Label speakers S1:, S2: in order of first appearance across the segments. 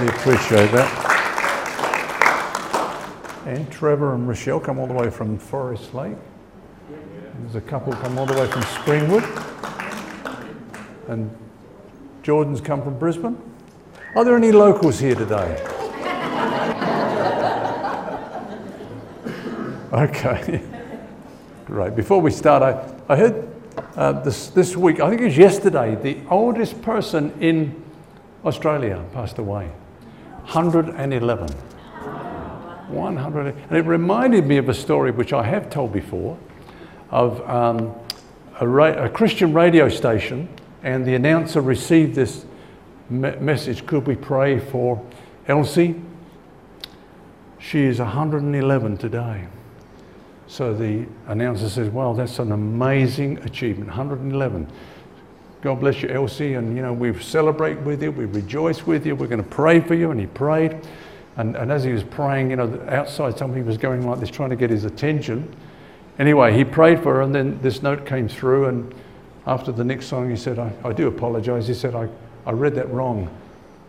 S1: Really appreciate that. And Trevor and Rochelle come all the way from Forest Lake. There's a couple come all the way from Springwood. And Jordan's come from Brisbane. Are there any locals here today? Okay. Great. Before we start, I, I heard uh, this, this week, I think it was yesterday, the oldest person in Australia passed away. 111. 100. And it reminded me of a story which I have told before of um, a, ra- a, Christian radio station, and the announcer received this me- message Could we pray for Elsie? She is 111 today. So the announcer says, Well, that's an amazing achievement 111. God bless you, Elsie, and you know, we celebrate with you, we rejoice with you, we're going to pray for you. And he prayed. And, and as he was praying, you know, outside somebody was going like this, trying to get his attention. Anyway, he prayed for her, and then this note came through. And after the next song, he said, I, I do apologize. He said, I, I read that wrong.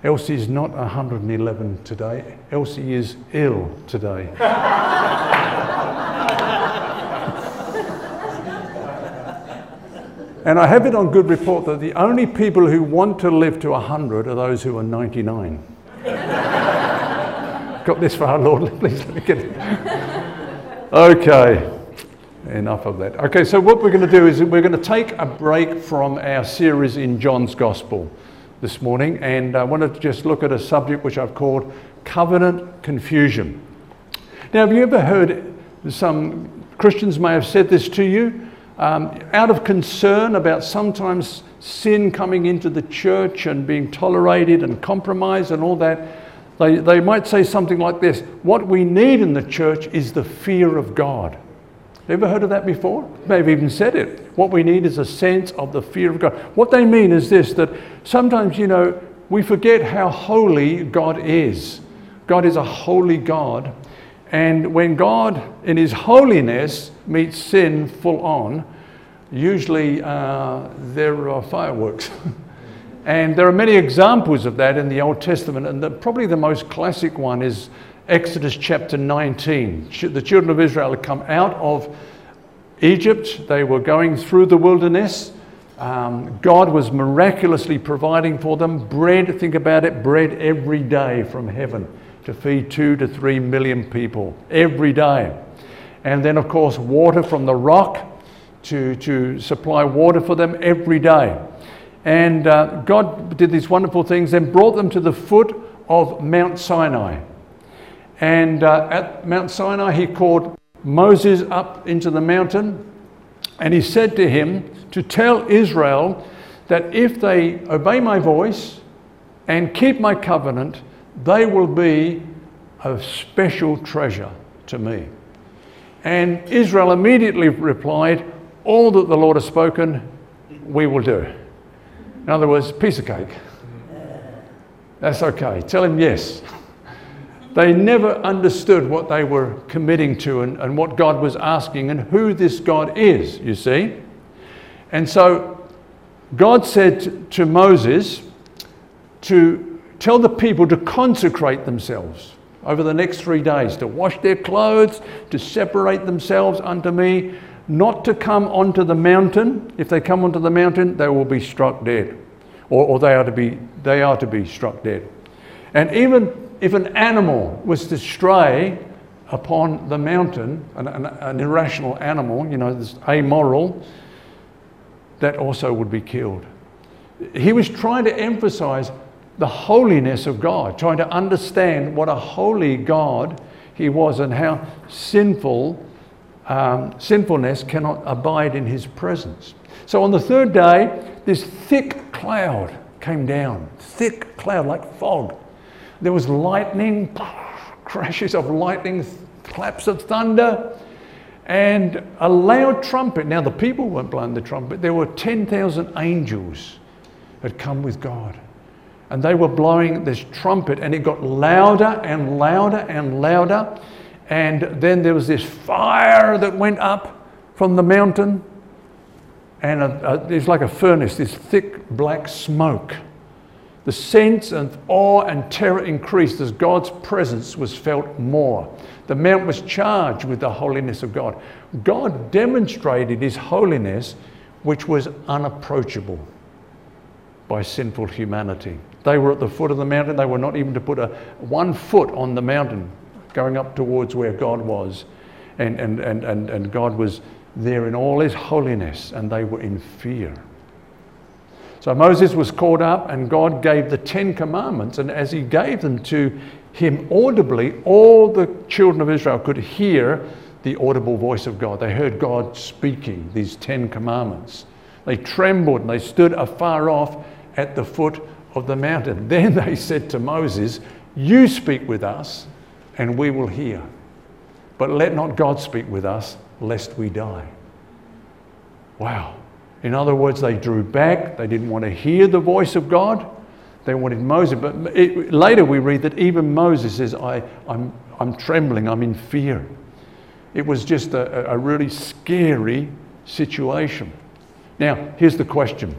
S1: Elsie is not 111 today, Elsie is ill today. And I have it on good report that the only people who want to live to 100 are those who are 99. Got this far, Lord? Please let me get it. Okay, enough of that. Okay, so what we're going to do is we're going to take a break from our series in John's Gospel this morning, and I wanted to just look at a subject which I've called covenant confusion. Now, have you ever heard some Christians may have said this to you? Um, out of concern about sometimes sin coming into the church and being tolerated and compromised and all that, they, they might say something like this What we need in the church is the fear of God. Have you ever heard of that before? They've even said it. What we need is a sense of the fear of God. What they mean is this that sometimes, you know, we forget how holy God is. God is a holy God. And when God, in His holiness, meets sin full on, usually uh, there are fireworks. and there are many examples of that in the Old Testament. And the, probably the most classic one is Exodus chapter 19. The children of Israel had come out of Egypt, they were going through the wilderness. Um, God was miraculously providing for them bread, think about it, bread every day from heaven to feed two to three million people every day. And then, of course, water from the rock to, to supply water for them every day. And uh, God did these wonderful things and brought them to the foot of Mount Sinai. And uh, at Mount Sinai, he called Moses up into the mountain and he said to him to tell Israel that if they obey my voice and keep my covenant, they will be a special treasure to me. And Israel immediately replied, All that the Lord has spoken, we will do. In other words, piece of cake. That's okay. Tell him yes. They never understood what they were committing to and, and what God was asking and who this God is, you see. And so God said to, to Moses to Tell the people to consecrate themselves over the next three days, to wash their clothes, to separate themselves unto me, not to come onto the mountain. If they come onto the mountain, they will be struck dead, or, or they, are to be, they are to be struck dead. And even if an animal was to stray upon the mountain, an, an, an irrational animal, you know, this amoral, that also would be killed. He was trying to emphasize the holiness of God, trying to understand what a holy God he was and how sinful um, sinfulness cannot abide in his presence. So on the third day, this thick cloud came down, thick cloud like fog. There was lightning, crashes of lightning, claps of thunder, and a loud trumpet. Now, the people weren't blowing the trumpet, there were 10,000 angels had come with God and they were blowing this trumpet, and it got louder and louder and louder. And then there was this fire that went up from the mountain, and a, a, it was like a furnace, this thick black smoke The sense of awe and terror increased as God's presence was felt more. The mount was charged with the holiness of God. God demonstrated his holiness, which was unapproachable by sinful humanity. They were at the foot of the mountain. They were not even to put a one foot on the mountain going up towards where God was. And, and, and, and, and God was there in all his holiness, and they were in fear. So Moses was caught up, and God gave the Ten Commandments. And as he gave them to him audibly, all the children of Israel could hear the audible voice of God. They heard God speaking these Ten Commandments. They trembled and they stood afar off at the foot of the mountain. Then they said to Moses, You speak with us, and we will hear. But let not God speak with us, lest we die. Wow. In other words, they drew back. They didn't want to hear the voice of God. They wanted Moses. But it, later we read that even Moses says, I, I'm, I'm trembling, I'm in fear. It was just a, a really scary situation. Now, here's the question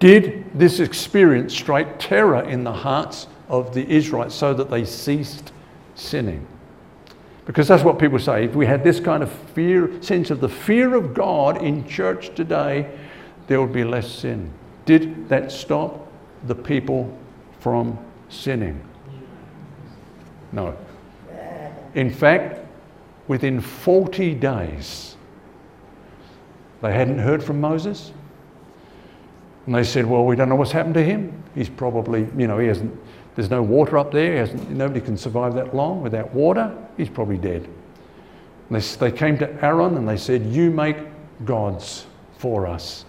S1: Did this experience strike terror in the hearts of the Israelites so that they ceased sinning? Because that's what people say. If we had this kind of fear, sense of the fear of God in church today, there would be less sin. Did that stop the people from sinning? No. In fact, within 40 days, they hadn't heard from Moses. And they said, Well, we don't know what's happened to him. He's probably, you know, he hasn't, there's no water up there. nobody can survive that long without water. He's probably dead. They, they came to Aaron and they said, You make gods for us,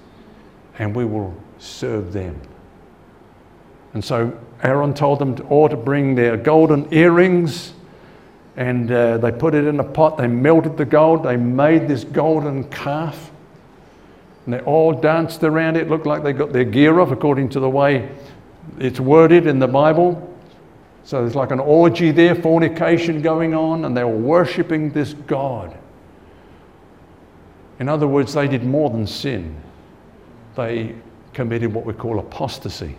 S1: and we will serve them. And so Aaron told them to, all to bring their golden earrings, and uh, they put it in a pot. They melted the gold. They made this golden calf. And they all danced around it. Looked like they got their gear off, according to the way it's worded in the Bible. So there's like an orgy there, fornication going on, and they were worshipping this God. In other words, they did more than sin, they committed what we call apostasy.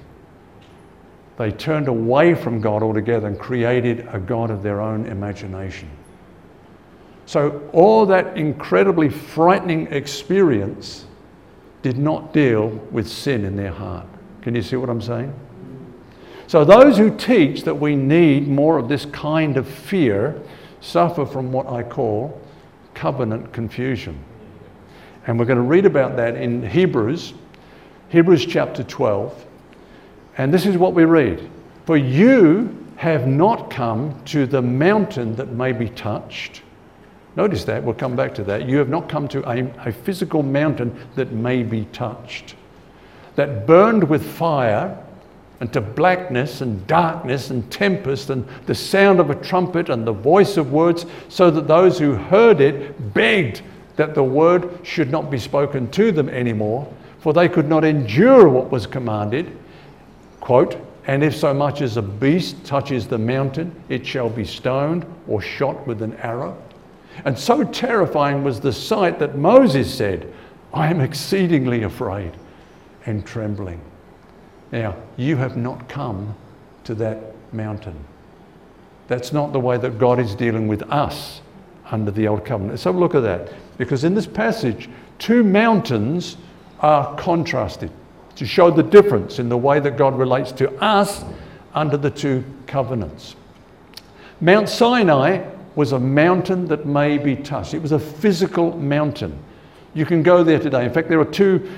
S1: They turned away from God altogether and created a God of their own imagination. So, all that incredibly frightening experience did not deal with sin in their heart. Can you see what I'm saying? So, those who teach that we need more of this kind of fear suffer from what I call covenant confusion. And we're going to read about that in Hebrews, Hebrews chapter 12. And this is what we read For you have not come to the mountain that may be touched. Notice that, we'll come back to that. You have not come to a, a physical mountain that may be touched, that burned with fire and to blackness and darkness and tempest and the sound of a trumpet and the voice of words, so that those who heard it begged that the word should not be spoken to them anymore, for they could not endure what was commanded. Quote, and if so much as a beast touches the mountain, it shall be stoned or shot with an arrow. And so terrifying was the sight that Moses said, I am exceedingly afraid and trembling. Now, you have not come to that mountain. That's not the way that God is dealing with us under the Old Covenant. A look at that. Because in this passage, two mountains are contrasted to show the difference in the way that God relates to us under the two covenants. Mount Sinai was a mountain that may be touched, it was a physical mountain. You can go there today. In fact, there are two,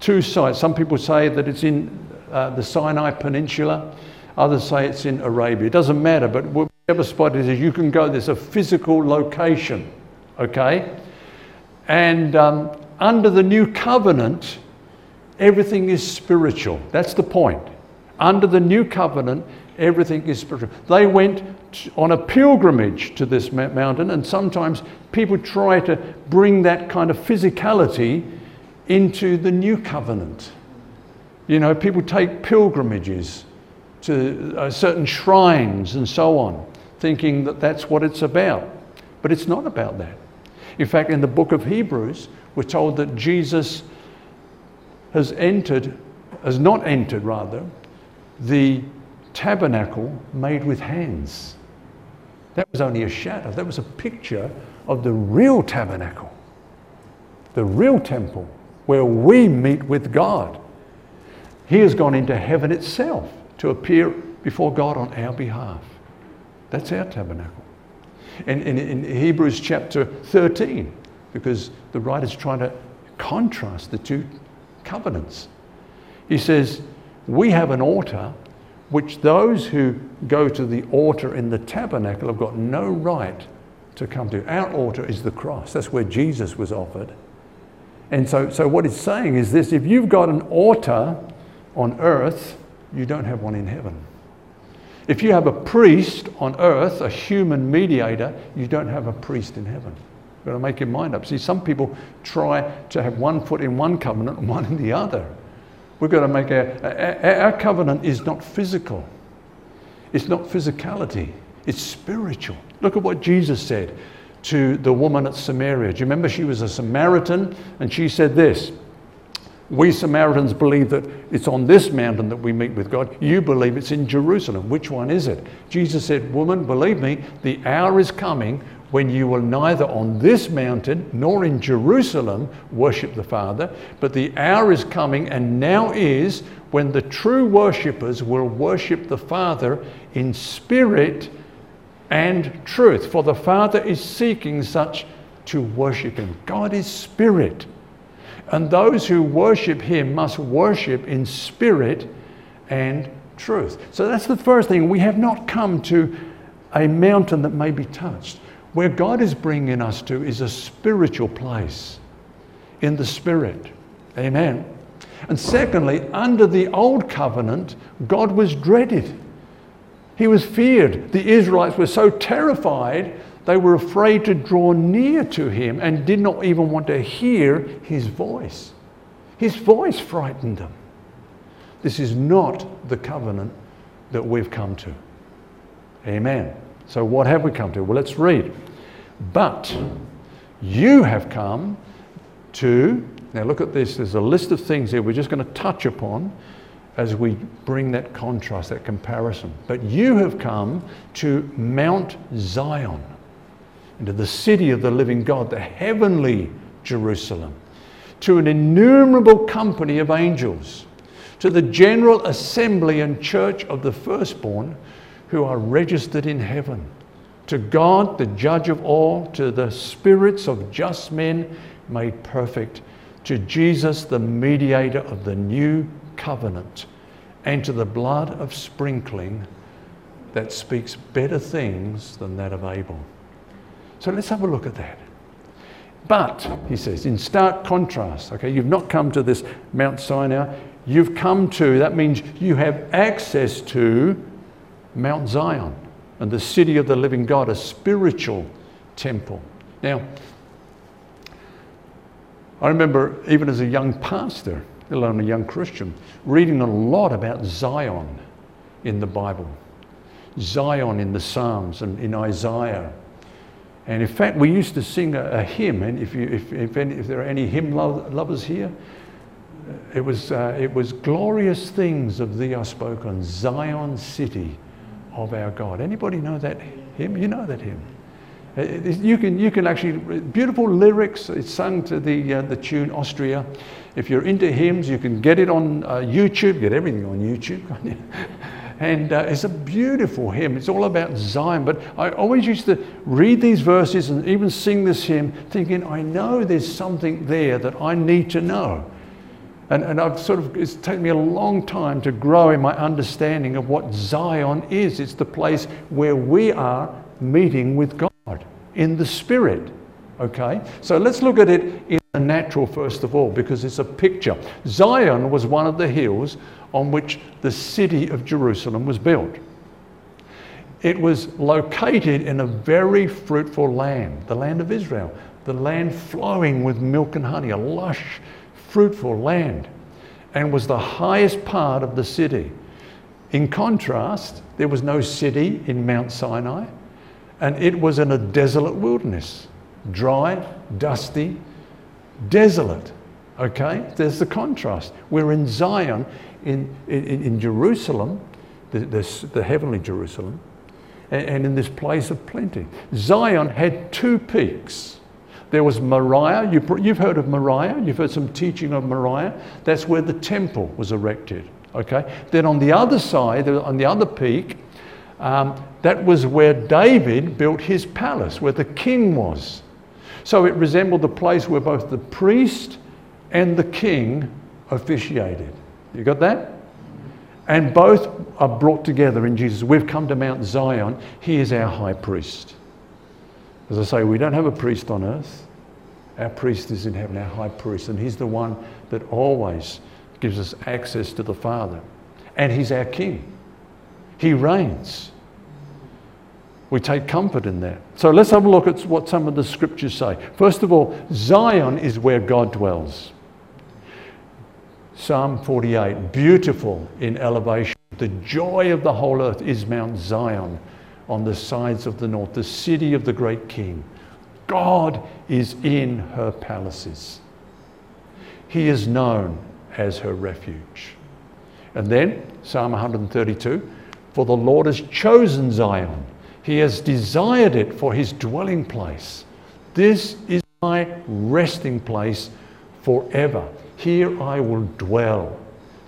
S1: two sites. Some people say that it's in uh, the Sinai Peninsula. Others say it's in Arabia. It doesn't matter, but whatever spot it is, you can go. There's a physical location, okay? And um, under the new covenant, everything is spiritual. That's the point. Under the new covenant, everything is spiritual. They went on a pilgrimage to this mountain, and sometimes people try to bring that kind of physicality into the new covenant. You know, people take pilgrimages to uh, certain shrines and so on, thinking that that's what it's about. But it's not about that. In fact, in the book of Hebrews, we're told that Jesus has entered, has not entered rather, the tabernacle made with hands. That was only a shadow, that was a picture of the real tabernacle, the real temple where we meet with God. He has gone into heaven itself to appear before God on our behalf. That's our tabernacle. And in, in, Hebrews chapter 13, because the writer's trying to contrast the two covenants, he says, We have an altar which those who go to the altar in the tabernacle have got no right to come to. Our altar is the cross, that's where Jesus was offered. And so, so what it's saying is this if you've got an altar on earth, you don't have one in heaven. If you have a priest on earth, a human mediator, you don't have a priest in heaven. You've got to make your mind up. See, some people try to have one foot in one covenant and one in the other. We've got to make our, covenant is not physical. It's not physicality. It's spiritual. Look at what Jesus said to the woman at Samaria. Do you remember she was a Samaritan and she said this? We Samaritans believe that it's on this mountain that we meet with God. You believe it's in Jerusalem. Which one is it? Jesus said, Woman, believe me, the hour is coming when you will neither on this mountain nor in Jerusalem worship the Father, but the hour is coming and now is when the true worshippers will worship the Father in spirit and truth. For the Father is seeking such to worship Him. God is spirit. And those who worship Him must worship in spirit and truth. So that's the first thing. We have not come to a mountain that may be touched. Where God is bringing us to is a spiritual place in the Spirit. Amen. And secondly, under the old covenant, God was dreaded. He was feared. The Israelites were so terrified, they were afraid to draw near to him and did not even want to hear his voice. His voice frightened them. This is not the covenant that we've come to. Amen. So, what have we come to? Well, let's read. But you have come to, now look at this, there's a list of things here we're just going to touch upon as we bring that contrast, that comparison. But you have come to Mount Zion, into the city of the living God, the heavenly Jerusalem, to an innumerable company of angels, to the general assembly and church of the firstborn who are registered in heaven, to God, the judge of all, to the spirits of just men made perfect, to Jesus, the mediator of the new covenant, and to the blood of sprinkling that speaks better things than that of Abel. So let's have a look at that. But, he says, in stark contrast, okay, you've not come to this Mount Sinai, you've come to, that means you have access to Mount Zion and the city of the living God, a spiritual temple. Now, I remember even as a young pastor, let alone a young Christian, reading a lot about Zion in the Bible, Zion in the Psalms and in Isaiah. And in fact, we used to sing a, a hymn, and if, you, if, if, any, if, there are any hymn lo- lovers here, it was, uh, it was glorious things of thee are spoken, Zion city of our God. Anybody know that hymn? You know that hymn. Uh, you can, you can actually, beautiful lyrics, it's sung to the, uh, the tune Austria. If you're into hymns, you can get it on uh, YouTube, get everything on YouTube. and uh, it's a beautiful hymn. It's all about Zion. But I always used to read these verses and even sing this hymn, thinking, I know there's something there that I need to know. And, and I've sort of, it's taken me a long time to grow in my understanding of what Zion is. It's the place where we are meeting with God in the Spirit. Okay? So let's look at it in the natural first of all, because it's a picture. Zion was one of the hills on which the city of Jerusalem was built. It was located in a very fruitful land, the land of Israel, the land flowing with milk and honey, a lush fruitful land and was the highest part of the city. In contrast, there was no city in Mount Sinai, and it was in a desolate wilderness dry, dusty, desolate. Okay? There's the contrast. We're in Zion, in, in, in Jerusalem, the, the, the heavenly Jerusalem, and, and in this place of plenty. Zion had two peaks. There was Moriah. You, have heard of Moriah. You've heard some teaching of Moriah. That's where the temple was erected. Okay. Then on the other side, on the other peak, um, that was where David built his palace, where the king was. So it resembled the place where both the priest and the king officiated. You got that? And both are brought together in Jesus. We've come to Mount Zion. He is our high priest. As I say, we don't have a priest on earth. Our priest is in heaven, our high priest, and he's the one that always gives us access to the Father. And he's our king. He reigns. We take comfort in that. So let's have a look at what some of the scriptures say. First of all, Zion is where God dwells. Psalm 48, beautiful in elevation. The joy of the whole earth is Mount Zion on the sides of the north, the city of the great king. God is in her palaces. He is known as her refuge. And then, Psalm 132 For the Lord has chosen Zion, He has desired it for His dwelling place. This is my resting place forever. Here I will dwell,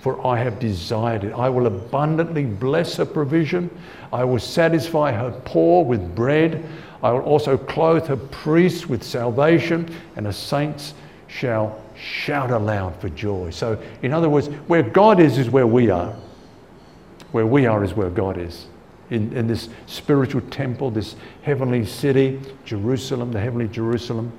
S1: for I have desired it. I will abundantly bless her provision. I will satisfy her poor with bread. I will also clothe her priests with salvation, and her saints shall shout aloud for joy. So, in other words, where God is, is where we are. Where we are is where God is. In, in this spiritual temple, this heavenly city, Jerusalem, the heavenly Jerusalem.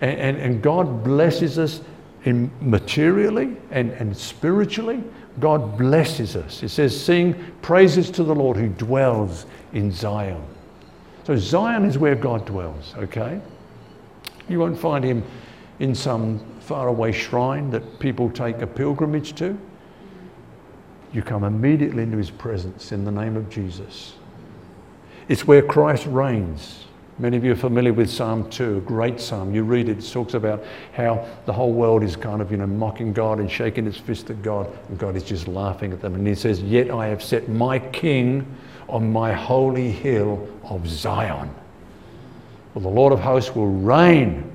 S1: And, and, and God blesses us in materially and, and spiritually, God blesses us. It says, Sing praises to the Lord who dwells in Zion. So Zion is where God dwells, okay? You won't find him in some faraway shrine that people take a pilgrimage to. You come immediately into his presence in the name of Jesus. It's where Christ reigns. Many of you are familiar with Psalm 2, a great psalm. You read it, it talks about how the whole world is kind of, you know, mocking God and shaking its fist at God, and God is just laughing at them. And he says, Yet I have set my king on my holy hill of Zion. Well, the Lord of hosts will reign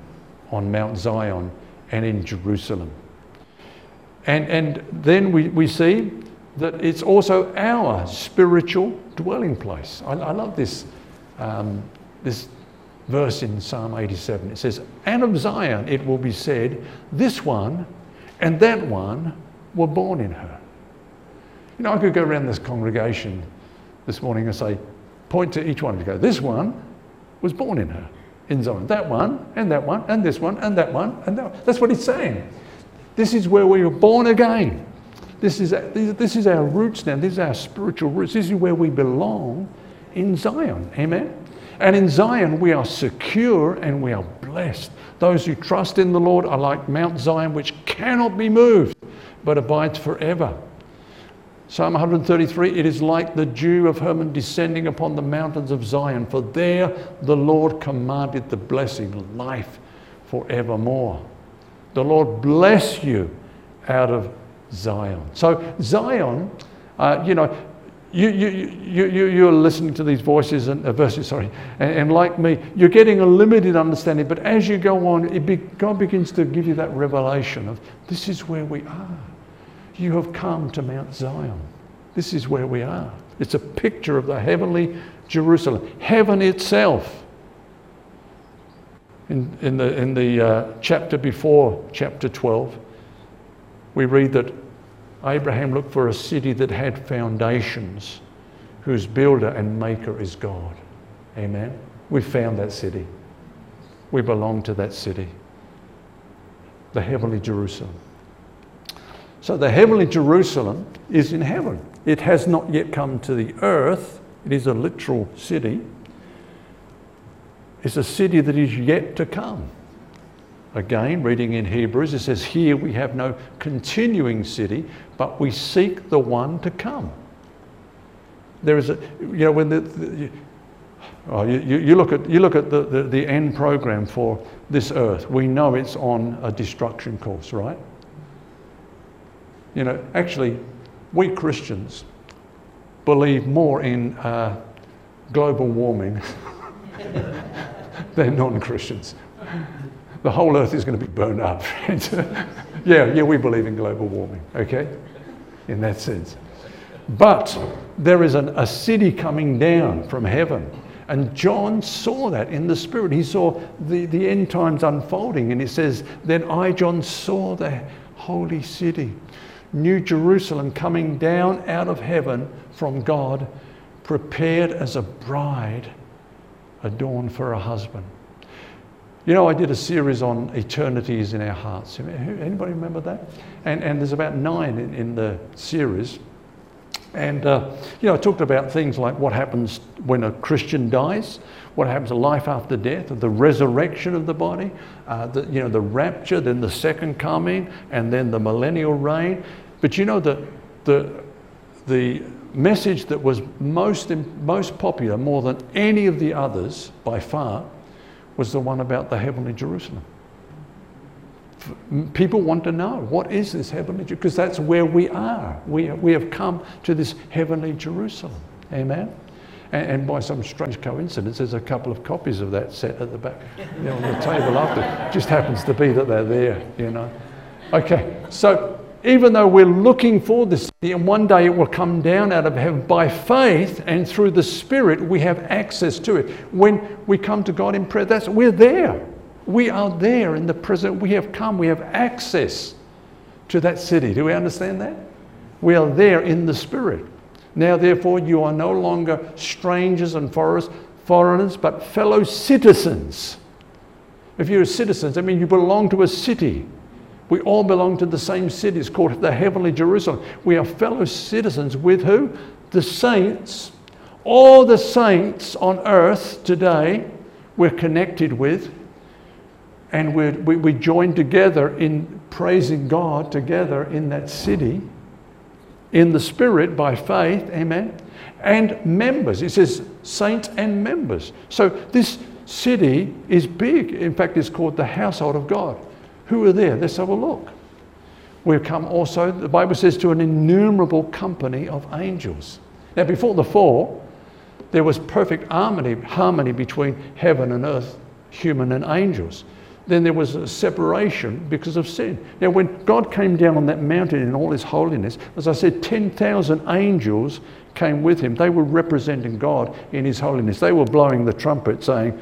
S1: on Mount Zion and in Jerusalem. And, and then we, we see that it's also our spiritual dwelling place. I, I love this. Um, this verse in Psalm 87. It says, And of Zion it will be said, This one and that one were born in her. You know, I could go around this congregation this morning and say, point to each one and go, This one was born in her, in Zion. That one, and that one, and this one, and that one, and that one. That's what he's saying. This is where we were born again. This is, this is our roots now. This is our spiritual roots. This is where we belong in Zion. Amen? And in Zion, we are secure and we are blessed. Those who trust in the Lord are like Mount Zion, which cannot be moved, but abides forever. Psalm 133 It is like the dew of Hermon descending upon the mountains of Zion, for there the Lord commanded the blessing, life forevermore. The Lord bless you out of Zion. So, Zion, uh, you know, you, you, you, you, you're listening to these voices and uh, verses, sorry, and, and, like me, you're getting a limited understanding. But as you go on, be, God begins to give you that revelation of this is where we are. You have come to Mount Zion. This is where we are. It's a picture of the heavenly Jerusalem, heaven itself. In, in the, in the uh, chapter before, chapter 12, we read that Abraham looked for a city that had foundations, whose builder and maker is God. Amen. We found that city. We belong to that city, the heavenly Jerusalem. So the heavenly Jerusalem is in heaven. It has not yet come to the earth. It is a literal city. It's a city that is yet to come. Again, reading in Hebrews, it says, Here we have no continuing city, but we seek the one to come. There is a, you know, when the, the Oh, you, you, look at, you look at the, the, the end program for this earth. We know it's on a destruction course, right? You know, actually, we Christians believe more in uh, global warming than non Christians. The whole earth is going to be burned up. yeah, yeah, we believe in global warming, okay? In that sense. But there is an, a city coming down from heaven. And John saw that in the Spirit. He saw the, the end times unfolding. And he says, Then I, John, saw the holy city, New Jerusalem, coming down out of heaven from God, prepared as a bride adorned for a husband. You know, I did a series on eternities in our hearts. Anybody remember that? And, and there's about nine in, in the series. And, uh, you know, I talked about things like what happens when a Christian dies, what happens to life after death, the resurrection of the body, uh, the, you know, the rapture, then the second coming, and then the millennial reign. But you know, the, the, the message that was most, most popular, more than any of the others by far, was the one about the heavenly Jerusalem. People want to know what is this heavenly Jerusalem? Because that's where we are. We, we have come to this heavenly Jerusalem. Amen. And, and, by some strange coincidence, there's a couple of copies of that set at the back you know, on the table after. It just happens to be that they're there, you know. Okay, so even though we're looking for this city, and one day it will come down out of heaven by faith and through the Spirit, we have access to it. When we come to God in prayer, that's we're there. We are there in the present. We have come. We have access to that city. Do we understand that? We are there in the Spirit. Now, therefore, you are no longer strangers and foreigners, but fellow citizens. If you're citizens, I mean you belong to a city. We all belong to the same city. It's called the heavenly Jerusalem. We are fellow citizens with who? The saints. All the saints on earth today we're connected with. And we're, we, we join together in praising God together in that city, in the Spirit by faith. Amen. And members. It says saints and members. So this city is big. In fact, it's called the household of God. Who are there? Let's have a look. We've come also, the Bible says, to an innumerable company of angels. Now, before the fall, there was perfect harmony, harmony between heaven and earth, human and angels. Then there was a separation because of sin. Now, when God came down on that mountain in all his holiness, as I said, 10,000 angels came with him. They were representing God in his holiness. They were blowing the trumpet saying,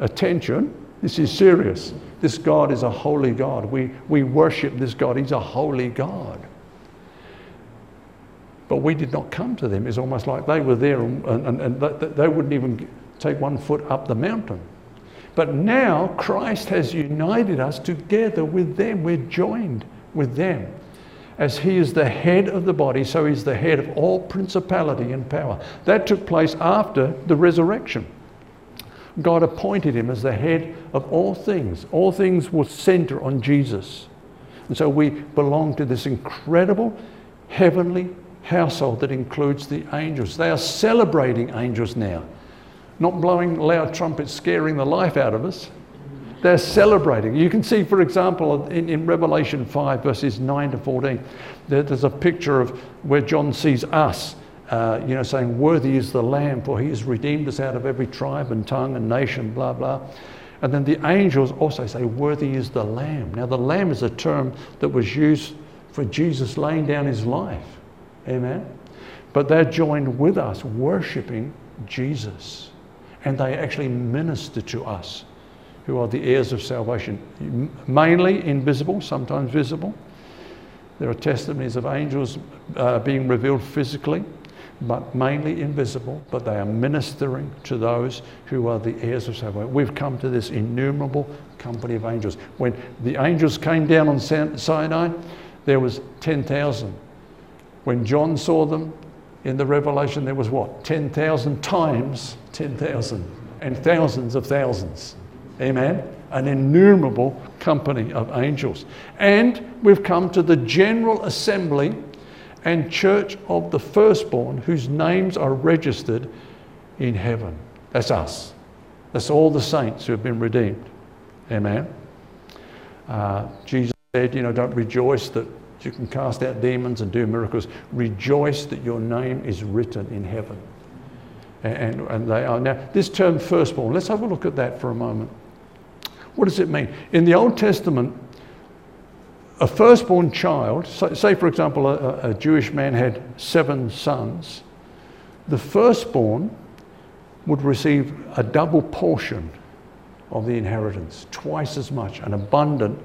S1: Attention, this is serious. This God is a holy God. We, we worship this God. He's a holy God. But we did not come to them. It's almost like they were there and, and, and they wouldn't even take one foot up the mountain. But now Christ has united us together with them. We're joined with them. As he is the head of the body, so he's the head of all principality and power. That took place after the resurrection. God appointed him as the head of all things. All things will center on Jesus. And so we belong to this incredible heavenly household that includes the angels. They are celebrating angels now, not blowing loud trumpets, scaring the life out of us. They're celebrating. You can see, for example, in, in Revelation 5, verses 9 to 14, there's a picture of where John sees us uh, you know, saying, Worthy is the Lamb, for he has redeemed us out of every tribe and tongue and nation, blah, blah. And then the angels also say, Worthy is the Lamb. Now, the Lamb is a term that was used for Jesus laying down his life. Amen. But they're joined with us, worshiping Jesus. And they actually minister to us, who are the heirs of salvation, mainly invisible, sometimes visible. There are testimonies of angels uh, being revealed physically but mainly invisible, but they are ministering to those who are the heirs of salvation. We've come to this innumerable company of angels. When the angels came down on Sinai, there was 10,000. When John saw them in the Revelation, there was what? 10,000 times 10,000 and thousands of thousands. Amen? An innumerable company of angels. And we've come to the general assembly and church of the firstborn whose names are registered in heaven. That's us. That's all the saints who have been redeemed. Amen. Uh, Jesus said, you know, don't rejoice that you can cast out demons and do miracles. Rejoice that your name is written in heaven. And, and they are. Now, this term firstborn, let's have a look at that for a moment. What does it mean? In the Old Testament, a firstborn child, say for example, a, a Jewish man had seven sons, the firstborn would receive a double portion of the inheritance, twice as much, an abundant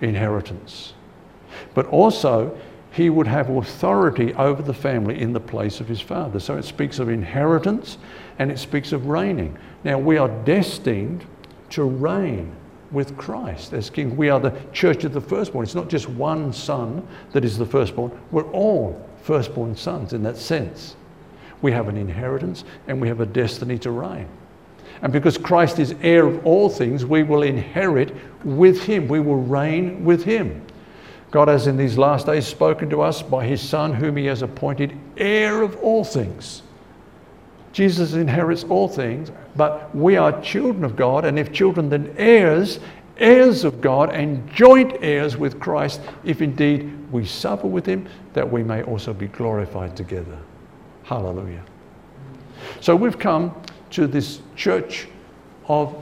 S1: inheritance. But also, he would have authority over the family in the place of his father. So it speaks of inheritance and it speaks of reigning. Now, we are destined to reign with Christ as king. We are the church of the firstborn. It's not just one son that is the firstborn, we're all firstborn sons in that sense. We have an inheritance and we have a destiny to reign. And because Christ is heir of all things, we will inherit with him. We will reign with him. God has in these last days spoken to us by his Son, whom he has appointed heir of all things. Jesus inherits all things, but we are children of God, and if children, then heirs, heirs of God, and joint heirs with Christ, if indeed we suffer with him, that we may also be glorified together. Hallelujah. So we've come to this church of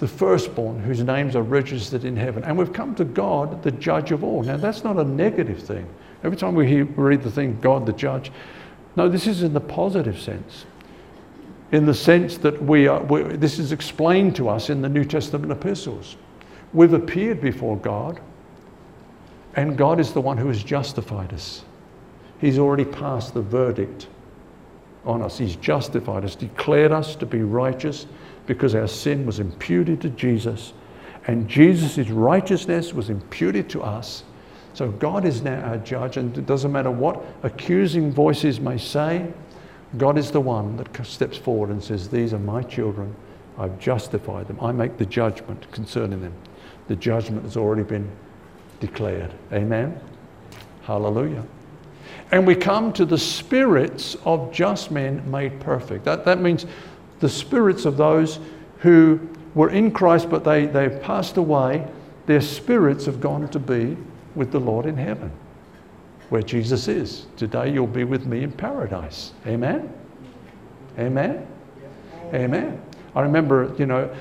S1: the firstborn whose names are registered in heaven. And we've come to God, the judge of all. Now, that's not a negative thing. Every time we hear, read the thing, God the judge, no, this is in the positive sense. In the sense that we are, we, this is explained to us in the New Testament epistles. We've appeared before God, and God is the one who has justified us. He's already passed the verdict on us. He's justified us, declared us to be righteous because our sin was imputed to Jesus. And Jesus' righteousness was imputed to us. So God is now our judge, and it doesn't matter what accusing voices may say, God is the one that steps forward and says, These are my children. I've justified them. I make the judgment concerning them. The judgment has already been declared. Amen. Hallelujah. And we come to the spirits of just men made perfect. That, that means the spirits of those who were in Christ but they, they've passed away. Their spirits have gone to be with the Lord in heaven, where Jesus is. Today you'll be with me in paradise. Amen? Amen? Amen. I remember, you know,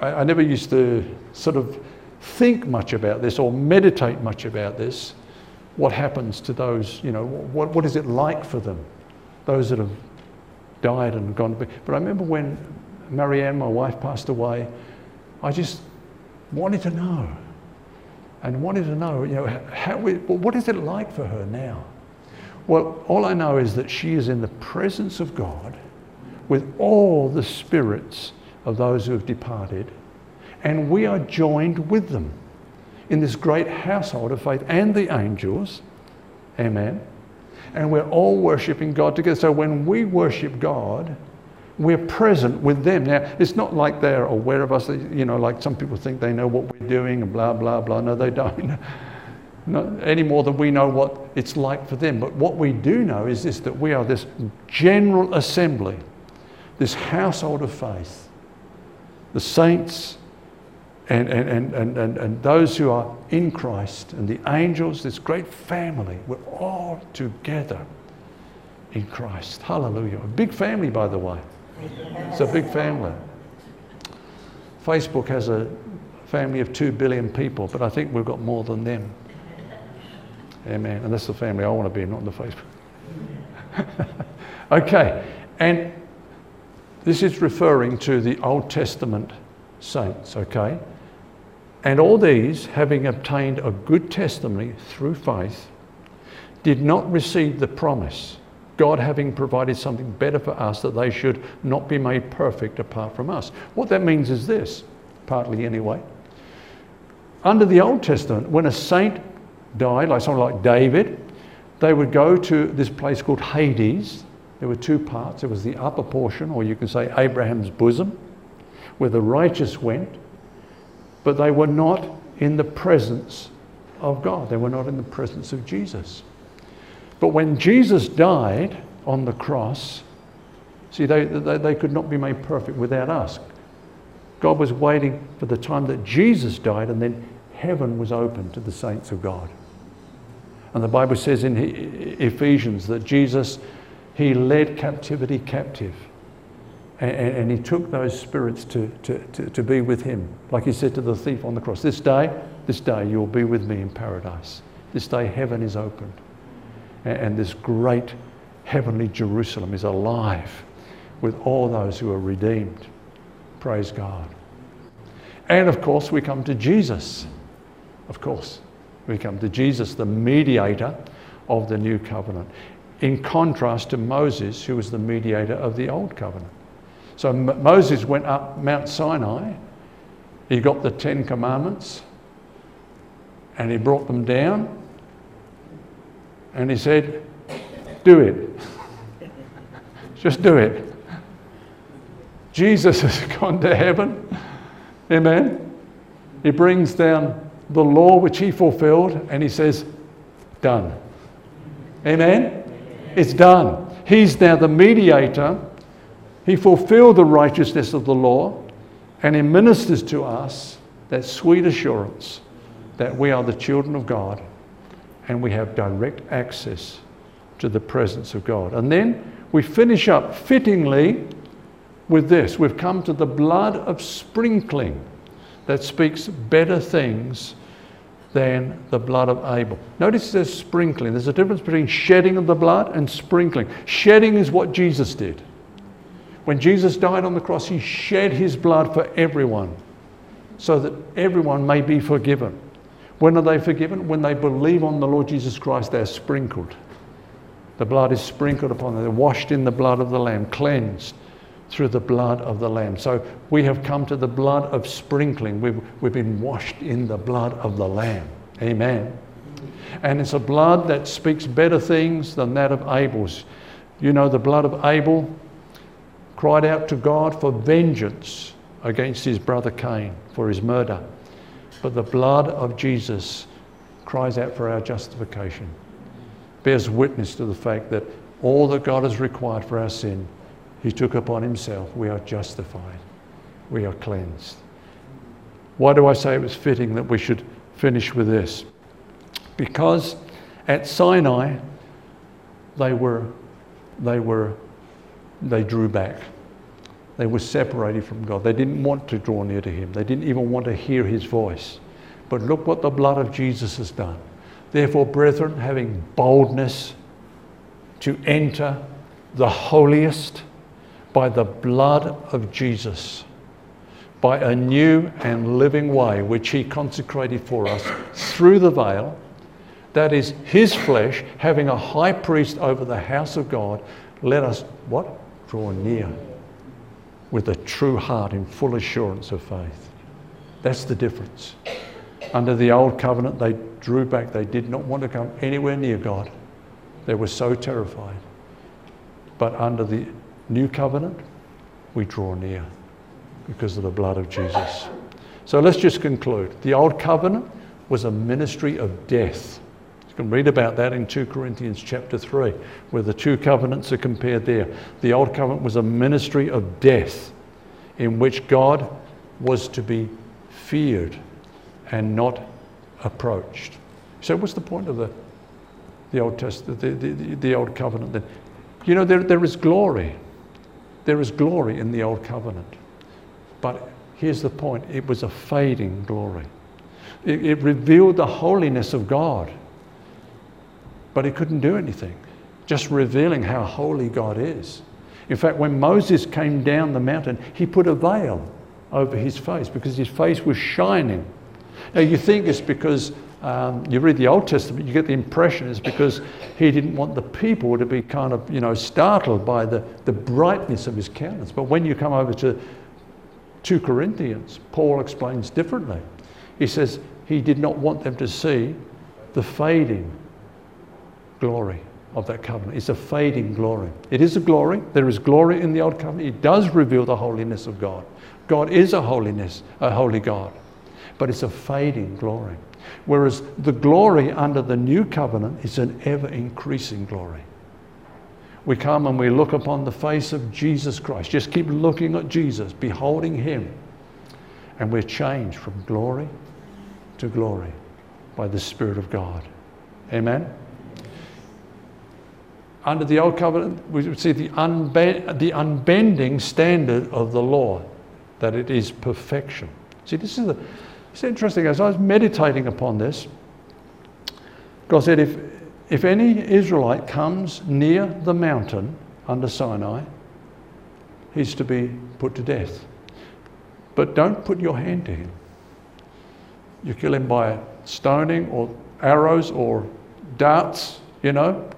S1: I, I never used to sort of think much about this or meditate much about this what happens to those, you know, what, what is it like for them, those that have died and gone. But I remember when Marianne, my wife, passed away, I just wanted to know and wanted to know, you know, how what is it like for her now? Well, all I know is that she is in the presence of God with all the spirits of those who have departed, and we are joined with them in this great household of faith and the angels. Amen. And we're all worshiping God together. So when we worship God, we're present with them. Now, it's not like they're aware of us, you know, like some people think they know what we're doing and blah, blah, blah. No, they don't. Not any more than we know what it's like for them. But what we do know is this that we are this general assembly, this household of faith. The saints and, and, and, and, and those who are in Christ and the angels, this great family, we're all together in Christ. Hallelujah. A big family, by the way. It's a big family. Facebook has a family of two billion people, but I think we've got more than them. Amen. And that's the family I want to be not in the Facebook. okay. And this is referring to the Old Testament saints, okay? And all these, having obtained a good testimony through faith, did not receive the promise, God having provided something better for us that they should not be made perfect apart from us. What that means is this, partly anyway. Under the Old Testament, when a saint died, like someone like David, they would go to this place called Hades. There were two parts. There was the upper portion, or you can say Abraham's bosom, where the righteous went, but they were not in the presence of God. They were not in the presence of Jesus. But when Jesus died on the cross, See, they, they, they could not be made perfect without us. God was waiting for the time that Jesus died, and then heaven was open to the saints of God. And the Bible says in Ephesians that Jesus, he led captivity captive. And, and, he took those spirits to, to, to, to be with him. Like he said to the thief on the cross, This day, this day you'll be with me in paradise. This day heaven is opened. And, this great heavenly Jerusalem is alive with all those who are redeemed. Praise God. And of course, we come to Jesus. Of course, we come to Jesus, the mediator of the new covenant, in contrast to Moses, who was the mediator of the old covenant. So M- Moses went up Mount Sinai, he got the Ten Commandments, and he brought them down, and he said, Do it. Just do it. Jesus has gone to heaven. Amen. He brings down the law which he fulfilled and he says, Done. Amen. It's done. He's now the mediator. He fulfilled the righteousness of the law and he ministers to us that sweet assurance that we are the children of God and we have direct access to the presence of God. And then we finish up fittingly with this. We've come to the blood of sprinkling that speaks better things than the blood of Abel. Notice there's sprinkling. There's a difference between shedding of the blood and sprinkling. Shedding is what Jesus did. When Jesus died on the cross, he shed his blood for everyone so that everyone may be forgiven. When are they forgiven? When they believe on the Lord Jesus Christ, they're sprinkled. The blood is sprinkled upon them. They're washed in the blood of the Lamb, cleansed through the blood of the Lamb. So we have come to the blood of sprinkling. We've, we've been washed in the blood of the Lamb. Amen. And it's a blood that speaks better things than that of Abel's. You know, the blood of Abel cried out to God for vengeance against his brother Cain for his murder. But the blood of Jesus cries out for our justification, bears witness to the fact that all that God has required for our sin he took upon himself. We are justified. We are cleansed. Why do I say it was fitting that we should finish with this? Because at Sinai, they were, they were, they drew back. They were separated from God. They didn't want to draw near to Him. They didn't even want to hear His voice. But look what the blood of Jesus has done. Therefore, brethren, having boldness to enter the holiest, by the blood of Jesus, by a new and living way which He consecrated for us through the veil. That is His flesh, having a high priest over the house of God. Let us what? Draw near with a true heart in full assurance of faith. That's the difference. Under the old covenant, they drew back. They did not want to come anywhere near God. They were so terrified. But under the new covenant, we draw near because of the blood of Jesus. So let's just conclude. The old covenant was a ministry of death. You can read about that in 2 Corinthians chapter 3, where the two covenants are compared there. The old covenant was a ministry of death in which God was to be feared and not approached. So, what's the point of the, the Old Testament, the, the, the Old Covenant then? You know, there, there is glory. There is glory in the Old Covenant. But here's the point it was a fading glory. It, it revealed the holiness of God, but he couldn't do anything, just revealing how holy God is. In fact, when Moses came down the mountain, he put a veil over his face because his face was shining. Now, you think it's because um, you read the Old Testament, you get the impression it's because he didn't want the people to be kind of, you know, startled by the, the brightness of his countenance. But when you come over to 2 Corinthians, Paul explains differently. He says he did not want them to see the fading glory of that covenant. It's a fading glory. It is a glory. There is glory in the old covenant. It does reveal the holiness of God. God is a holiness, a holy God. But it's a fading glory. Whereas the glory under the new covenant is an ever increasing glory. we come and we look upon the face of Jesus Christ. Just keep looking at Jesus, beholding Him. And we're changed from glory to glory by the Spirit of God. Amen? Under the Old Covenant, we would see the, unbe- the unbending standard of the law, that it is perfection. See, this is it's interesting. As I was meditating upon this, God said, if, if any Israelite comes near the mountain under Sinai, he's to be put to death. But don't put your hand to him. You kill him by stoning or arrows or darts, you know.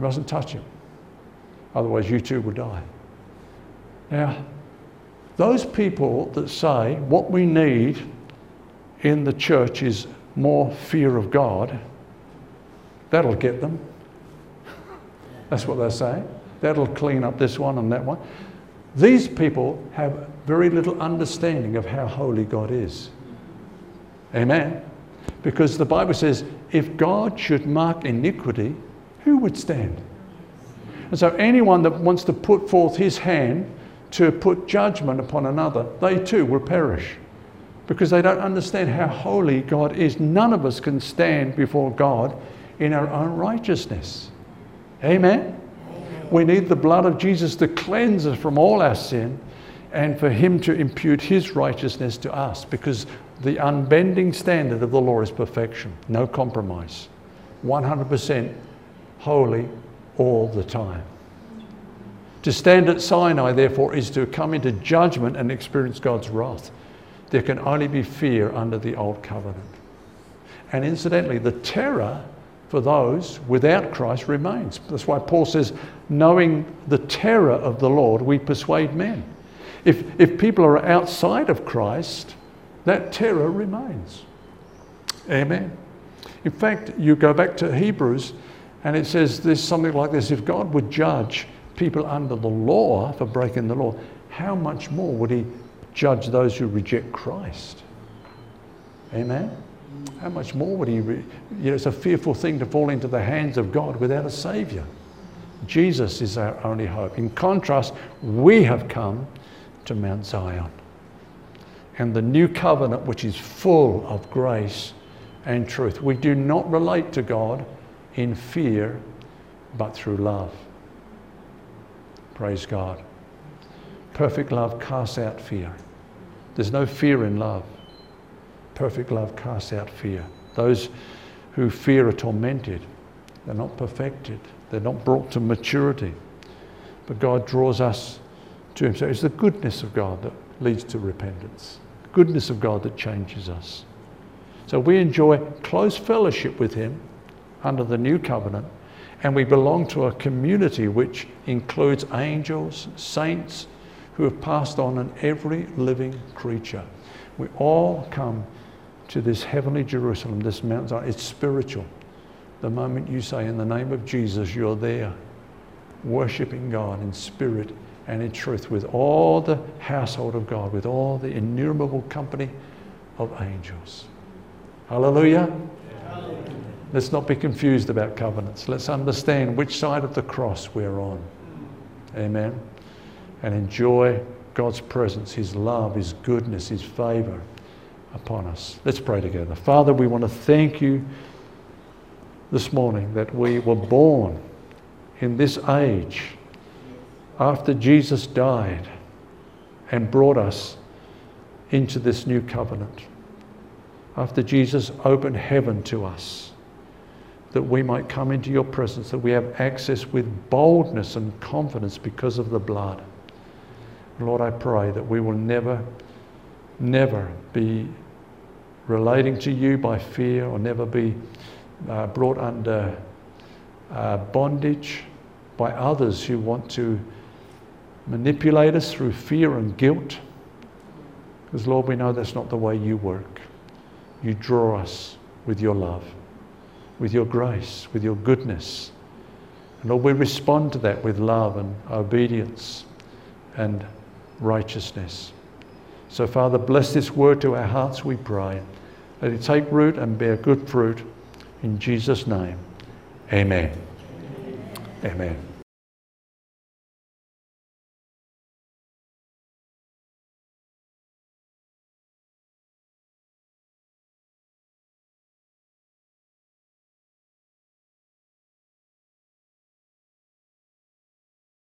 S1: You mustn't touch him. Otherwise, you too will die. Now, those people that say what we need in the church is more fear of God That'll get them. That's what they're saying. That'll clean up this one and that one. These people have very little understanding of how holy God is. Amen. Because the Bible says, if God should mark iniquity, who would stand? And so, anyone that wants to put forth his hand to put judgment upon another, they too will perish because they don't understand how holy God is. None of us can stand before God in our own righteousness. Amen? We need the blood of Jesus to cleanse us from all our sin and for Him to impute His righteousness to us because the unbending standard of the law is perfection, no compromise, 100% holy all the time. To stand at Sinai, therefore, is to come into judgment and experience God's wrath. There can only be fear under the old covenant. And incidentally, the terror for those without Christ remains. That's why Paul says, knowing the terror of the Lord, we persuade men. If, if people are outside of Christ, that terror remains. Amen. In fact, you go back to Hebrews and it says there's something like this if God would judge people under the law for breaking the law, how much more would He judge those who reject Christ? Amen. How much more would he? Re- you know, it's a fearful thing to fall into the hands of God without a Savior. Jesus is our only hope. In contrast, we have come to Mount Zion and the new covenant, which is full of grace and truth. We do not relate to God in fear, but through love. Praise God. Perfect love casts out fear. There's no fear in love. Perfect love casts out fear. Those who fear are tormented. They're not perfected. They're not brought to maturity. But God draws us to Himself. It's the goodness of God that leads to repentance, goodness of God that changes us. So we enjoy close fellowship with Him under the new covenant, and we belong to a community which includes angels, saints who have passed on, and every living creature. We all come to this heavenly Jerusalem, this Mount Zion. It's spiritual. The moment you say, In the name of Jesus, you're there, worshipping God in spirit and in truth with all the household of God, with all the innumerable company of angels. Hallelujah. Let's not be confused about covenants. Let's understand which side of the cross we're on. Amen. And enjoy God's presence, His love, His goodness, His favor upon us. Let's pray together. Father, we want to thank you this morning that we were born in this age after Jesus died and brought us into this new covenant. After Jesus opened heaven to us, that we might come into your presence, that we have access with boldness and confidence because of the blood. Lord, I pray that we will never never be relating to you by fear or never be uh, brought under uh, bondage by others who want to manipulate us through fear and guilt. Because, Lord, we know that's not the way you work. You draw us with your love, with your grace, with your goodness. And Lord, we respond to that with love and obedience and righteousness. So, Father, bless this word to our hearts, we pray. Let it take root and bear good fruit. In Jesus' name, amen. Amen.